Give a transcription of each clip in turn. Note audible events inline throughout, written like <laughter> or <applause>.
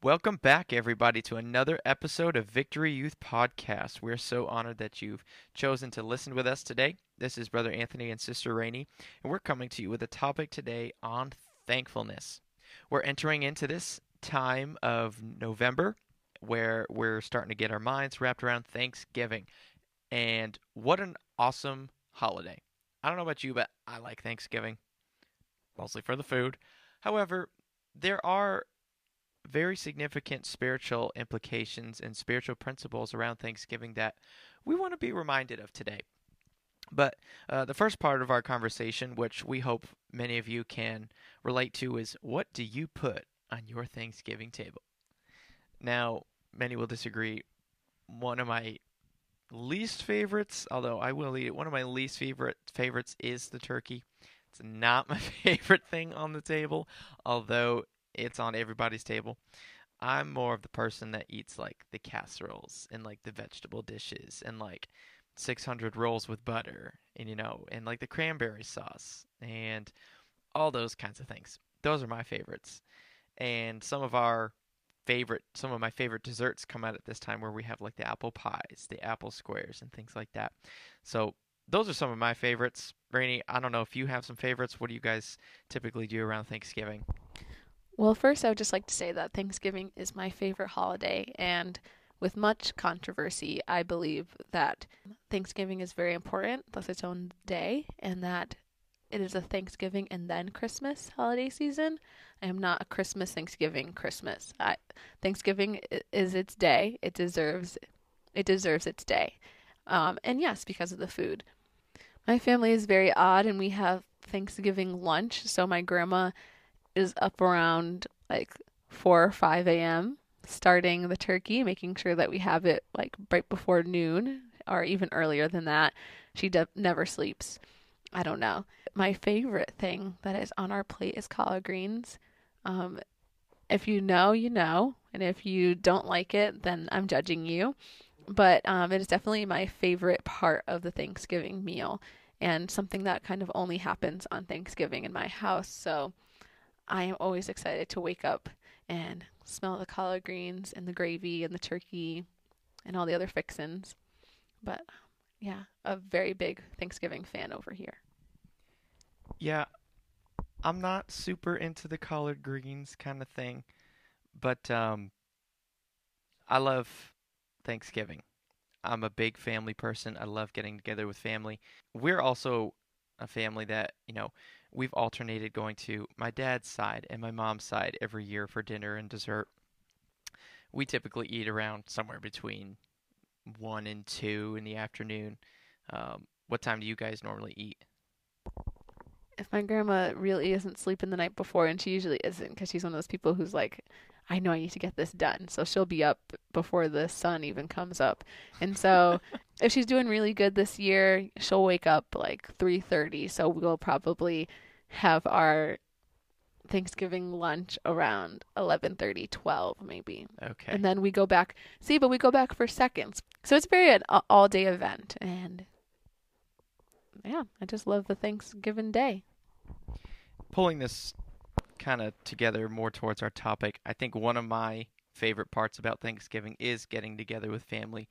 Welcome back, everybody, to another episode of Victory Youth Podcast. We're so honored that you've chosen to listen with us today. This is Brother Anthony and Sister Rainney, and we're coming to you with a topic today on thankfulness. We're entering into this time of November where we're starting to get our minds wrapped around Thanksgiving. And what an awesome holiday. I don't know about you, but I like Thanksgiving, mostly for the food. However, there are very significant spiritual implications and spiritual principles around Thanksgiving that we want to be reminded of today. But uh, the first part of our conversation, which we hope many of you can relate to, is what do you put on your Thanksgiving table? Now, many will disagree. One of my least favorites, although I will eat it, one of my least favorite favorites is the turkey. It's not <laughs> my favorite thing on the table, although it's on everybody's table. I'm more of the person that eats like the casseroles and like the vegetable dishes and like 600 rolls with butter and you know and like the cranberry sauce and all those kinds of things. Those are my favorites. And some of our favorite some of my favorite desserts come out at this time where we have like the apple pies, the apple squares and things like that. So those are some of my favorites. Rainney, I don't know if you have some favorites. What do you guys typically do around Thanksgiving? Well, first, I would just like to say that Thanksgiving is my favorite holiday, and with much controversy, I believe that Thanksgiving is very important, thus its own day, and that it is a Thanksgiving and then Christmas holiday season. I am not a Christmas, Thanksgiving, Christmas. I, Thanksgiving is its day. It deserves, it deserves its day, um, and yes, because of the food. My family is very odd, and we have Thanksgiving lunch. So my grandma is up around like 4 or 5 a.m. starting the turkey, making sure that we have it like right before noon or even earlier than that. She de- never sleeps. I don't know. My favorite thing that is on our plate is collard greens. Um, if you know, you know. And if you don't like it, then I'm judging you. But um, it is definitely my favorite part of the Thanksgiving meal and something that kind of only happens on Thanksgiving in my house. So I am always excited to wake up and smell the collard greens and the gravy and the turkey and all the other fixins. But yeah, a very big Thanksgiving fan over here. Yeah, I'm not super into the collard greens kind of thing, but um, I love Thanksgiving. I'm a big family person. I love getting together with family. We're also a family that, you know, we've alternated going to my dad's side and my mom's side every year for dinner and dessert. We typically eat around somewhere between one and two in the afternoon. Um, what time do you guys normally eat? If my grandma really isn't sleeping the night before, and she usually isn't because she's one of those people who's like, I know I need to get this done. So she'll be up before the sun even comes up. And so if she's doing really good this year, she'll wake up like 3:30. So we'll probably have our Thanksgiving lunch around 11:30, 12 maybe. Okay. And then we go back. See, but we go back for seconds. So it's very an all-day event and yeah, I just love the Thanksgiving day. Pulling this kind of together more towards our topic, I think one of my favorite parts about Thanksgiving is getting together with family,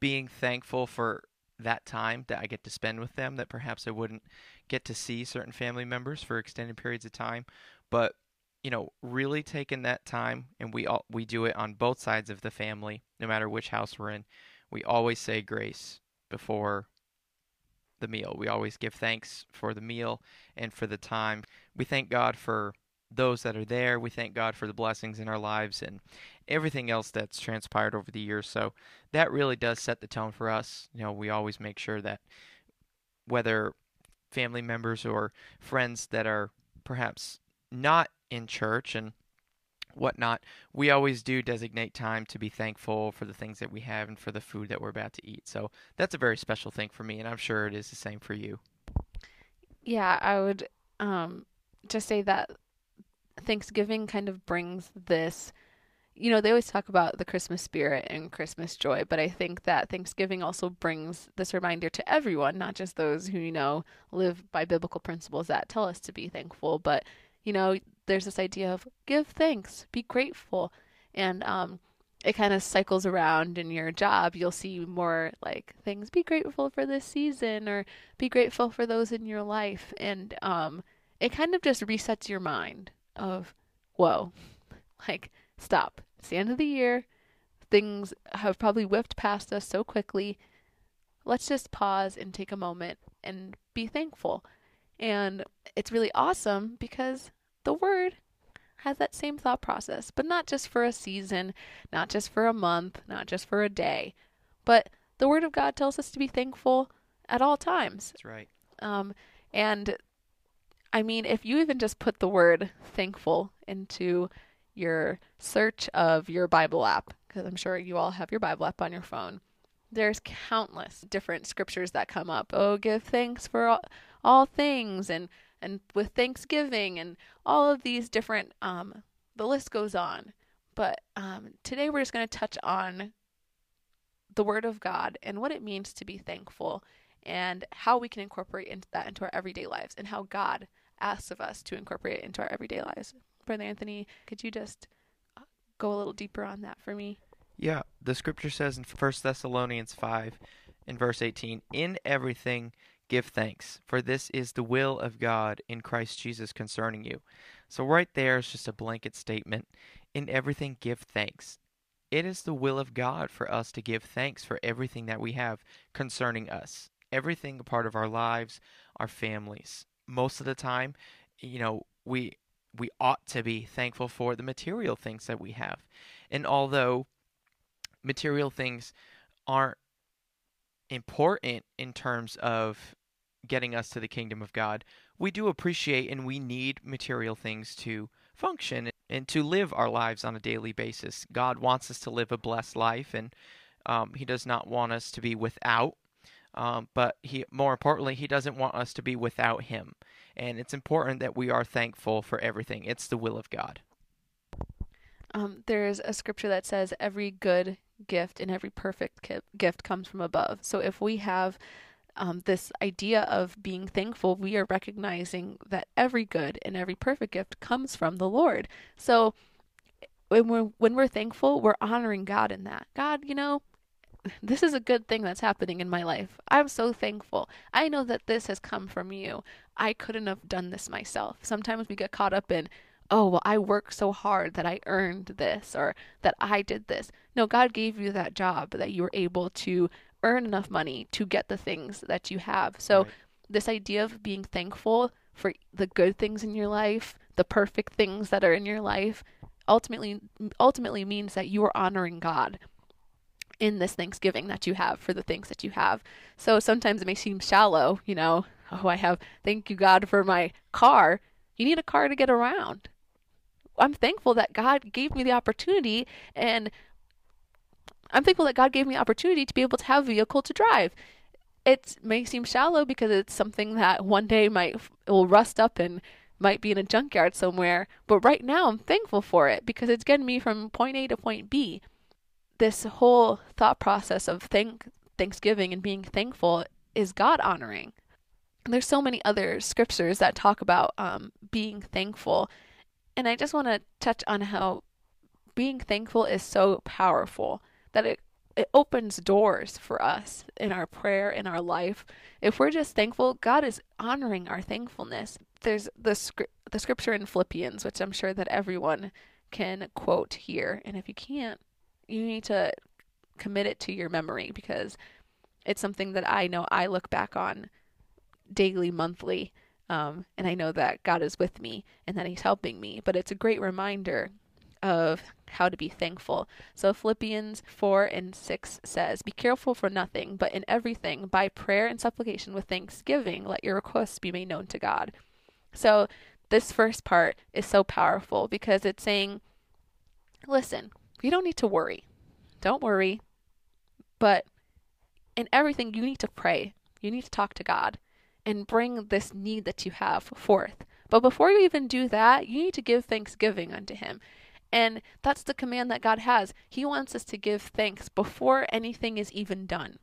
being thankful for that time that I get to spend with them that perhaps I wouldn't get to see certain family members for extended periods of time, but you know, really taking that time and we all we do it on both sides of the family, no matter which house we're in. We always say grace before the meal. We always give thanks for the meal and for the time. We thank God for those that are there. We thank God for the blessings in our lives and everything else that's transpired over the years. So that really does set the tone for us. You know, we always make sure that whether family members or friends that are perhaps not in church and whatnot, we always do designate time to be thankful for the things that we have and for the food that we're about to eat. So that's a very special thing for me, and I'm sure it is the same for you. Yeah, I would um, just say that Thanksgiving kind of brings this you know, they always talk about the Christmas spirit and Christmas joy, but I think that Thanksgiving also brings this reminder to everyone, not just those who, you know, live by biblical principles that tell us to be thankful, but, you know, there's this idea of give thanks, be grateful. And um, it kind of cycles around in your job. You'll see more like things be grateful for this season or be grateful for those in your life. And um, it kind of just resets your mind of, whoa, <laughs> like, stop. It's the end of the year. Things have probably whipped past us so quickly. Let's just pause and take a moment and be thankful. And it's really awesome because the word has that same thought process, but not just for a season, not just for a month, not just for a day, but the Word of God tells us to be thankful at all times. That's right. Um, and I mean, if you even just put the word thankful into your search of your Bible app, because I'm sure you all have your Bible app on your phone, there's countless different scriptures that come up. Oh, give thanks for all, all things, and and with Thanksgiving and all of these different, um, the list goes on. But um, today we're just going to touch on the Word of God and what it means to be thankful and how we can incorporate into that into our everyday lives and how God asks of us to incorporate it into our everyday lives. Brother Anthony, could you just uh, go a little deeper on that for me? Yeah, the scripture says in 1 Thessalonians 5 in verse 18, in everything give thanks, for this is the will of God in Christ Jesus concerning you. So, right there is just a blanket statement. In everything, give thanks. It is the will of God for us to give thanks for everything that we have concerning us, everything a part of our lives, our families. Most of the time, you know, we we ought to be thankful for the material things that we have. And although material things aren't important in terms of getting us to the kingdom of God, we do appreciate and we need material things to function and to live our lives on a daily basis. God wants us to live a blessed life, and um, He does not want us to be without. Um, but he, more importantly, he doesn't want us to be without him. And it's important that we are thankful for everything. It's the will of God. Um, there's a scripture that says every good gift and every perfect gift comes from above. So if we have um, this idea of being thankful, we are recognizing that every good and every perfect gift comes from the Lord. So when we're when we're thankful, we're honoring God in that. God, you know, <laughs> this is a good thing that's happening in my life. I'm so thankful. I know that this has come from you. I couldn't have done this myself. Sometimes we get caught up in, oh, well, I worked so hard that I earned this or that I did this. No, God gave you that job that you were able to earn enough money to get the things that you have. So, right. this idea of being thankful for the good things in your life, the perfect things that are in your life, ultimately ultimately means that you are honoring God in this Thanksgiving that you have for the things that you have. So sometimes it may seem shallow, you know, <laughs> oh, I have thank you God for my car. You need a car to get around. I'm thankful that God gave me the opportunity and I'm thankful that God gave me opportunity to be able to have a vehicle to drive. It may seem shallow because it's something that one day might will rust up and might be in a junkyard somewhere, but right now I'm thankful for it because it's getting me from point A to point B. This whole thought process of thank Thanksgiving and being thankful is God honoring. There's so many other scriptures that talk about um, being thankful, and I just want to touch on how being thankful is so powerful that it it opens doors for us in our prayer in our life. If we're just thankful god is honoring our thankfulness. There's the the scripture in philippians which i'm sure that everyone can quote here. And if you can't you need to commit it to your memory because it's something that i know i look back on daily monthly um, and i know that god is with me and that he's helping me. But it's a great reminder of how to be thankful. So Philippians 4 and 6 says, Be careful for nothing, but in everything, by prayer and supplication with thanksgiving, let your requests be made known to God. So this first part is so powerful because it's saying, Listen, you don't need to worry. Don't worry. But in everything, you need to pray. You need to talk to God and bring this need that you have forth. But before you even do that, you need to give thanksgiving unto Him And that's the command that God has. He wants us to give thanks before anything is even done.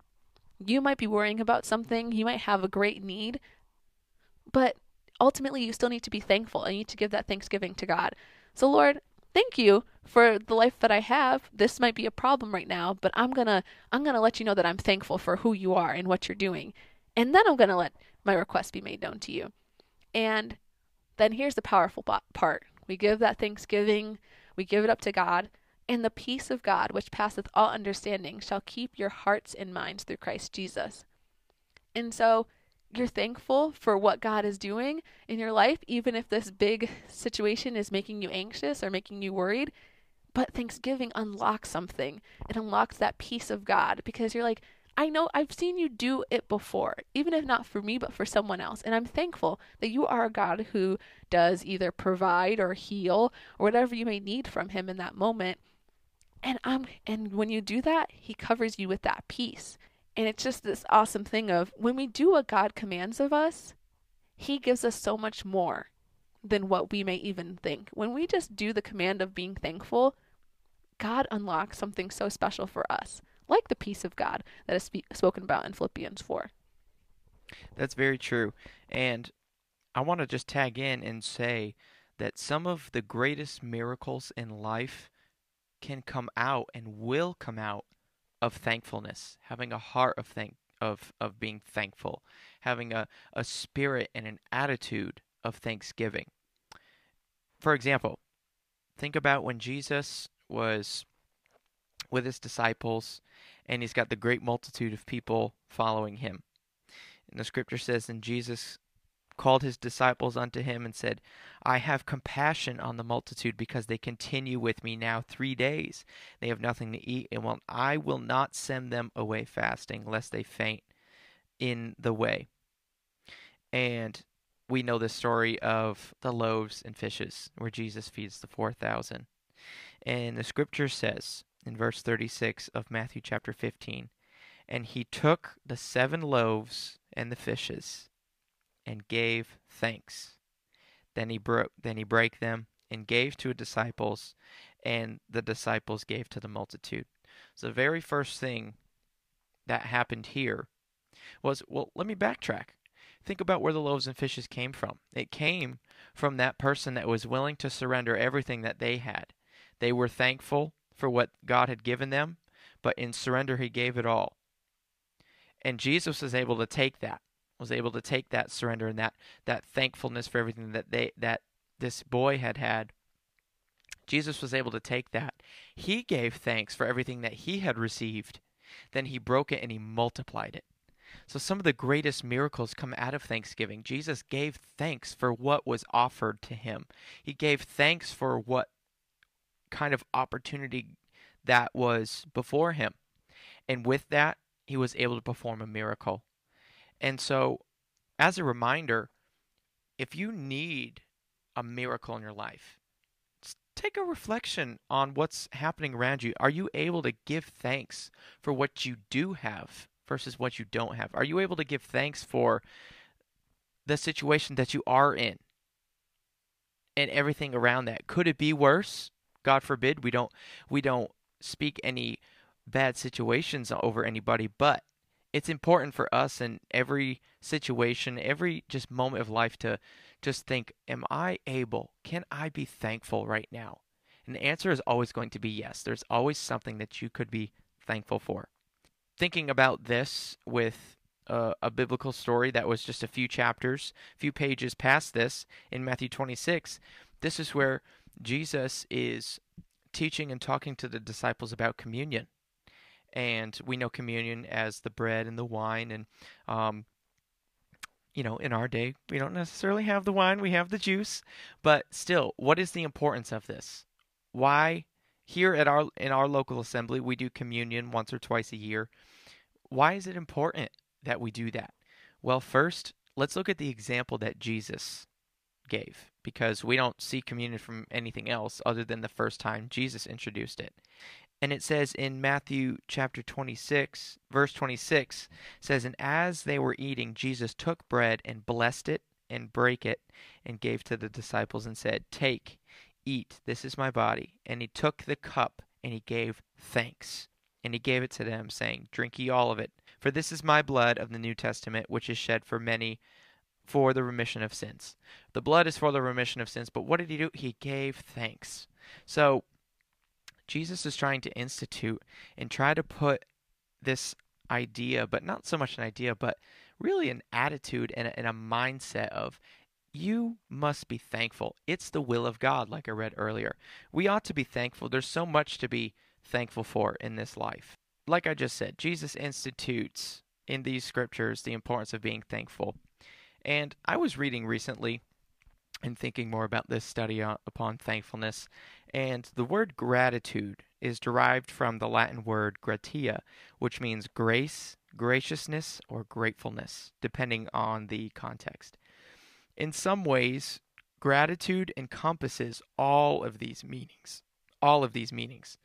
You might be worrying about something, you might have a great need, but ultimately you still need to be thankful and you need to give that thanksgiving to God. So, Lord, thank you for the life that I have. This might be a problem right now, but I'm going to I'm going to let you know that I'm thankful for who you are and what you're doing. And then I'm going to let my request be made known to you. And then here's the powerful part. We give that thanksgiving, we give it up to God, and the peace of God, which passeth all understanding, shall keep your hearts and minds through Christ Jesus. And so you're thankful for what God is doing in your life, even if this big situation is making you anxious or making you worried. But Thanksgiving unlocks something. It unlocks that peace of God because you're like, I know I've seen you do it before, even if not for me, but for someone else. And I'm thankful that you are a God who does either provide or heal or whatever you may need from Him in that moment. And I'm and when you do that, He covers you with that peace. And it's just this awesome thing of when we do what God commands of us, He gives us so much more than what we may even think. When we just do the command of being thankful, God unlocks something so special for us, like the peace of God that is spe- spoken about in Philippians 4. That's very true. And I want to just tag in and say that some of the greatest miracles in life can come out and will come out of thankfulness, having a heart of thank of of being thankful, having a, a spirit and an attitude of thanksgiving. For example, think about when Jesus was with his disciples and he's got the great multitude of people following him. And the scripture says, And Jesus called his disciples unto him and said, I have compassion on the multitude because they continue with me now three days. They have nothing to eat, and well, I will not send them away fasting, lest they faint in the way. And we know the story of the loaves and fishes, where Jesus feeds the 4,000. And the scripture says in verse 36 of Matthew chapter 15, And he took the seven loaves and the fishes and gave thanks. Then he broke then he brake them and gave to his disciples, and the disciples gave to the multitude. So the very first thing that happened here was well, let me backtrack. Think about where the loaves and fishes came from. It came from that person that was willing to surrender everything that they had. They were thankful for what God had given them, but in surrender, He gave it all. And Jesus was able to take that was able to take that surrender and that that thankfulness for everything that they that this boy had had. Jesus was able to take that. He gave thanks for everything that he had received. Then he broke it and he multiplied it. So some of the greatest miracles come out of thanksgiving. Jesus gave thanks for what was offered to him. He gave thanks for what kind of opportunity that was before him and with that he was able to perform a miracle and so, as a reminder, if you need a miracle in your life, take a reflection on what's happening around you. Are you able to give thanks for what you do have versus what you don't have? Are you able to give thanks for the situation that you are in and everything around that? Could it be worse? God forbid we don't we don't speak any bad situations over anybody, but it's important for us in every situation, every just moment of life to just think, am I able? Can I be thankful right now? And the answer is always going to be yes. There's always something that you could be thankful for. Thinking about this with a, a biblical story that was just a few chapters, a few pages past this in Matthew 26, this is where Jesus is teaching and talking to the disciples about communion. And we know communion as the bread and the wine. And um, you know in our day we don't necessarily have the wine we have the juice. But still what is the importance of this? Why here at our in our local assembly we do communion once or twice a year. Why is it important that we do that? Well first let's look at the example that jesus gave because we don't see communion from anything else other than the first time jesus introduced it and it says in Matthew chapter 26, verse 26, says, And as they were eating, Jesus took bread and blessed it and brake it and gave to the disciples and said, Take, Eat, this is my body. And he took the cup and he gave thanks. And he gave it to them, saying, Drink ye all of it, for this is my blood of the New Testament, which is shed for many for the remission of sins. The blood is for the remission of sins, but what did he do? He gave thanks. So Jesus is trying to institute and try to put this idea, but not so much an idea, but really an attitude and a, and a mindset of you must be thankful. It's the will of God, like I read earlier. We ought to be thankful. There's so much to be thankful for in this life. Like I just said, Jesus institutes in these scriptures the importance of being thankful. And I was reading recently and thinking more about this study upon thankfulness, and the word gratitude is derived from the Latin word gratia, which means grace, graciousness, or gratefulness, depending on the context. In some ways, gratitude encompasses all of these meanings. All of these meanings.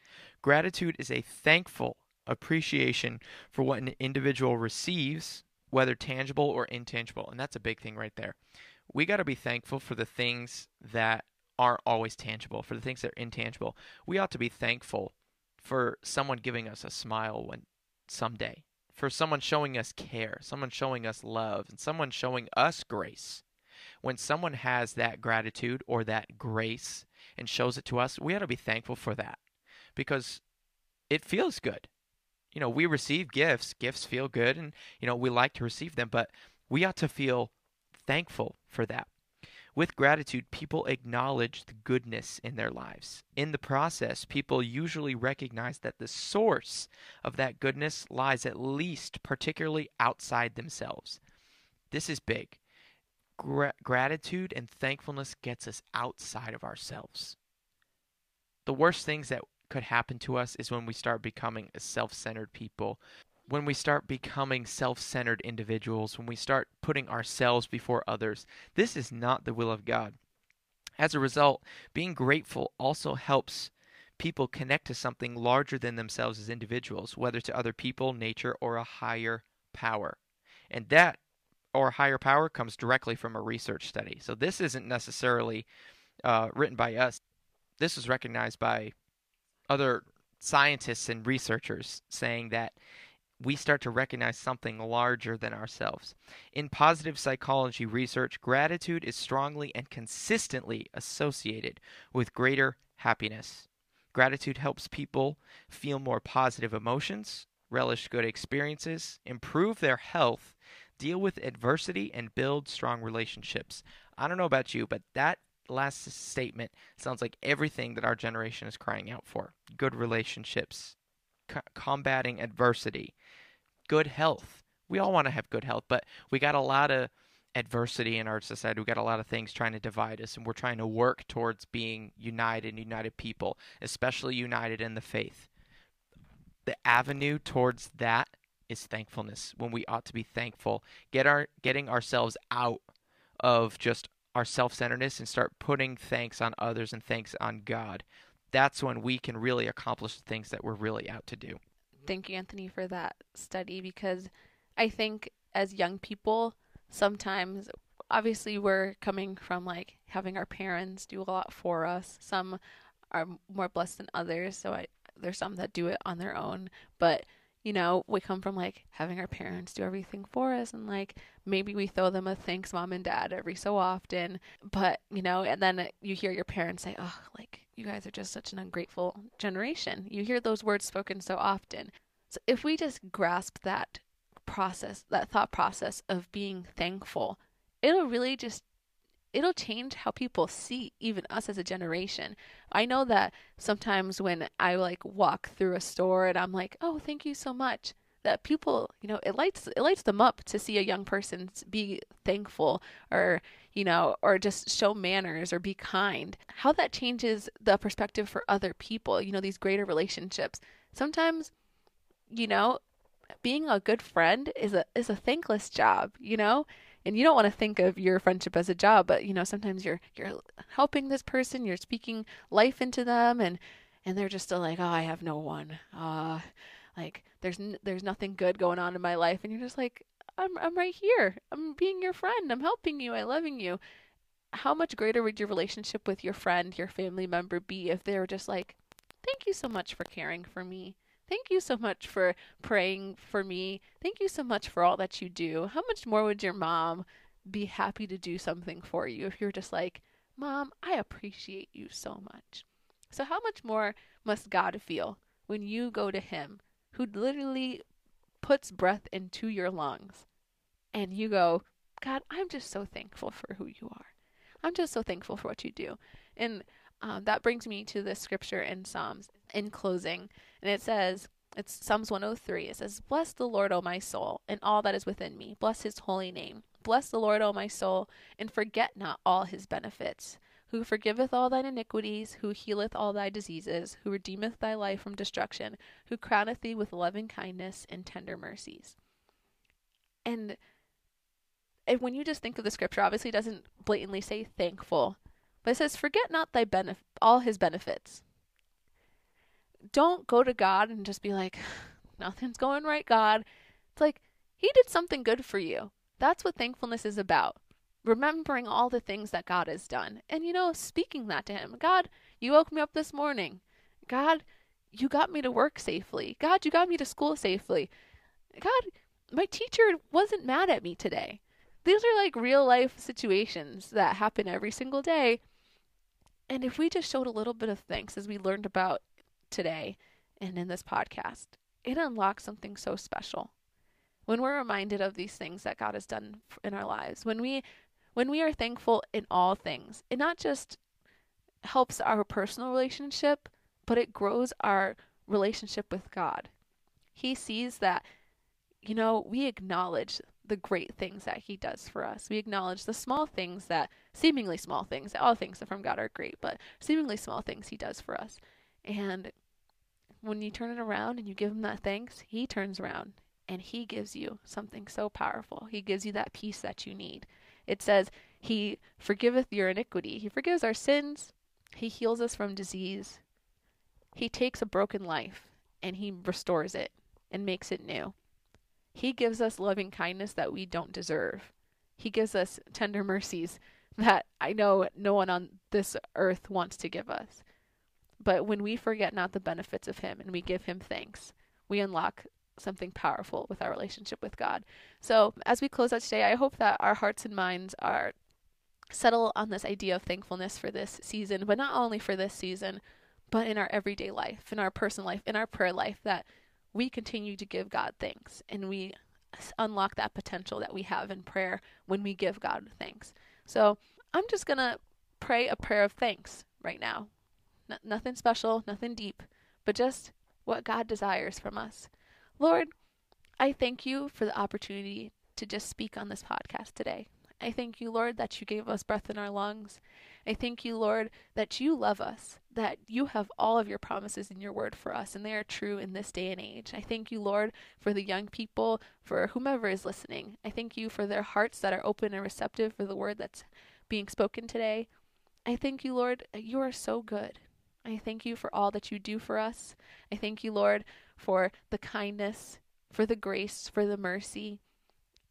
Gratitude is a thankful appreciation for what an individual receives, whether tangible or intangible. And that's a big thing right there. We got to be thankful for the things that aren't always tangible, for the things that are intangible. We ought to be thankful for someone giving us a smile when someday, for someone showing us care, someone showing us love, and someone showing us grace when someone has that gratitude or that grace and shows it to us, we ought to be thankful for that because it feels good. You know, we receive gifts, gifts feel good, and, you know, we like to receive them, but we ought to feel thankful for that. With gratitude, people acknowledge the goodness in their lives. In the process, people usually recognize that the source of that goodness lies at least particularly outside themselves. This is big gra- gratitude and thankfulness gets us outside of ourselves. The worst things that could happen to us is when we start becoming self centered people, when we start becoming self centered individuals, when we start putting ourselves before others. This is not the will of God. As a result, being grateful also helps people connect to something larger than themselves as individuals, whether to other people, nature, or a higher power. And that or higher power comes directly from a research study. So this isn't necessarily uh, written by us. This is recognized by other scientists and researchers saying that we start to recognize something larger than ourselves. In positive psychology research, gratitude is strongly and consistently associated with greater happiness. Gratitude helps people feel more positive emotions, relish good experiences, improve their health, deal with adversity and build strong relationships. I don't know about you, but that last statement sounds like everything that our generation is crying out for good relationships, co- combating adversity, good health. We all want to have good health, but we got a lot of adversity in our society. We got a lot of things trying to divide us, and we're trying to work towards being united, united people, especially united in the faith. The avenue towards that is thankfulness when we ought to be thankful get our getting ourselves out of just our self-centeredness and start putting thanks on others and thanks on God. That's when we can really accomplish the things that we're really out to do. Thank you Anthony for that study because I think as young people sometimes obviously we're coming from like having our parents do a lot for us. Some are more blessed than others so I there's some that do it on their own. But you know, we come from like having our parents do everything for us and like maybe we throw them a thanks mom and dad every so often. But, you know, and then you hear your parents say, oh, like you guys are just such an ungrateful generation. You hear those words spoken so often. So if we just grasp that process, that thought process of being thankful, it'll really just it'll change how people see even us as a generation. I know that sometimes when I like walk through a store and I'm like, "Oh, thank you so much." That people, you know, it lights it lights them up to see a young person be thankful or, you know, or just show manners or be kind. How that changes the perspective for other people, you know, these greater relationships. Sometimes, you know, being a good friend is a is a thankless job, you know? And you don't want to think of your friendship as a job but you know sometimes you're you're helping this person you're speaking life into them and and they're just still like oh i have no one. Uh like there's n- there's nothing good going on in my life. And you're just like i'm i'm right here. I'm being your friend. I'm helping you. I'm loving you. How much greater would your relationship with your friend, your family member be if they were just like, Thank you so much for caring for me. Thank you so much for praying for me. Thank you so much for all that you do. How much more would your mom be happy to do something for you if you're just like, Mom, I appreciate you so much. So, how much more must God feel when you go to Him, who literally puts breath into your lungs, and you go, God, I'm just so thankful for who you are. I'm just so thankful for what you do. And um, that brings me to the scripture in Psalms in closing. And it says, it's Psalms 103. It says, Bless the Lord, O my soul, and all that is within me. Bless his holy name. Bless the Lord, O my soul, and forget not all his benefits. Who forgiveth all thine iniquities, who healeth all thy diseases, who redeemeth thy life from destruction, who crowneth thee with loving kindness and tender mercies. And, when you just think of the scripture, obviously it doesn't blatantly say thankful, but it says, Forget not thy benef- all his benefits. Don't go to God and just be like, <sighs> Nothing's going right, God. It's like, He did something good for you. That's what thankfulness is about. Remembering all the things that God has done. And, you know, speaking that to Him. God, you woke me up this morning. God, you got me to work safely. God, you got me to school safely. God, my teacher wasn't mad at me today. These are like real life situations that happen every single day. And if we just showed a little bit of thanks as we learned about today and in this podcast, it unlocks something so special. When we're reminded of these things that God has done in our lives, when we when we are thankful in all things, it not just helps our personal relationship, but it grows our relationship with God. He sees that you know, we acknowledge the great things that he does for us. We acknowledge the small things that seemingly small things, all things from God are great, but seemingly small things he does for us. And when you turn it around and you give him that thanks, he turns around and he gives you something so powerful. He gives you that peace that you need. It says, He forgiveth your iniquity. He forgives our sins. He heals us from disease. He takes a broken life and he restores it and makes it new. He gives us loving kindness that we don't deserve. He gives us tender mercies that I know no one on this earth wants to give us. But when we forget not the benefits of Him and we give Him thanks, we unlock something powerful with our relationship with God. So, as we close out today, I hope that our hearts and minds are settle on this idea of thankfulness for this season, but not only for this season, but in our everyday life, in our personal life, in our prayer life, that we continue to give God thanks and we unlock that potential that we have in prayer when we give God thanks. So I'm just going to pray a prayer of thanks right now. N- nothing special, nothing deep, but just what God desires from us. Lord, I thank you for the opportunity to just speak on this podcast today. I thank you, Lord, that you gave us breath in our lungs. I thank you, Lord, that you love us, that you have all of your promises in your word for us, and they are true in this day and age. I thank you, Lord, for the young people, for whomever is listening. I thank you for their hearts that are open and receptive for the word that's being spoken today. I thank you, Lord, you are so good. I thank you for all that you do for us. I thank you, Lord, for the kindness, for the grace, for the mercy.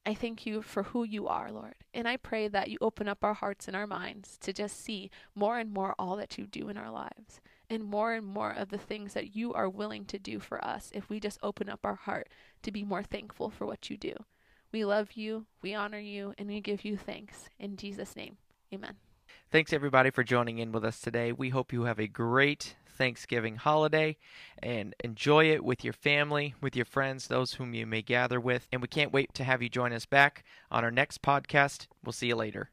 I thank you for who you are, Lord. And I pray that you open up our hearts and our minds to just see more and more all that you do in our lives and more and more of the things that you are willing to do for us if we just open up our heart to be more thankful for what you do. We love you, we honor you, and we give you thanks. In Jesus' name, amen. Thanks everybody for joining in with us today. We hope you have a great Thanksgiving holiday and enjoy it with your family, with your friends, those whom you may gather with. And we can't wait to have you join us back on our next podcast. We'll see you later.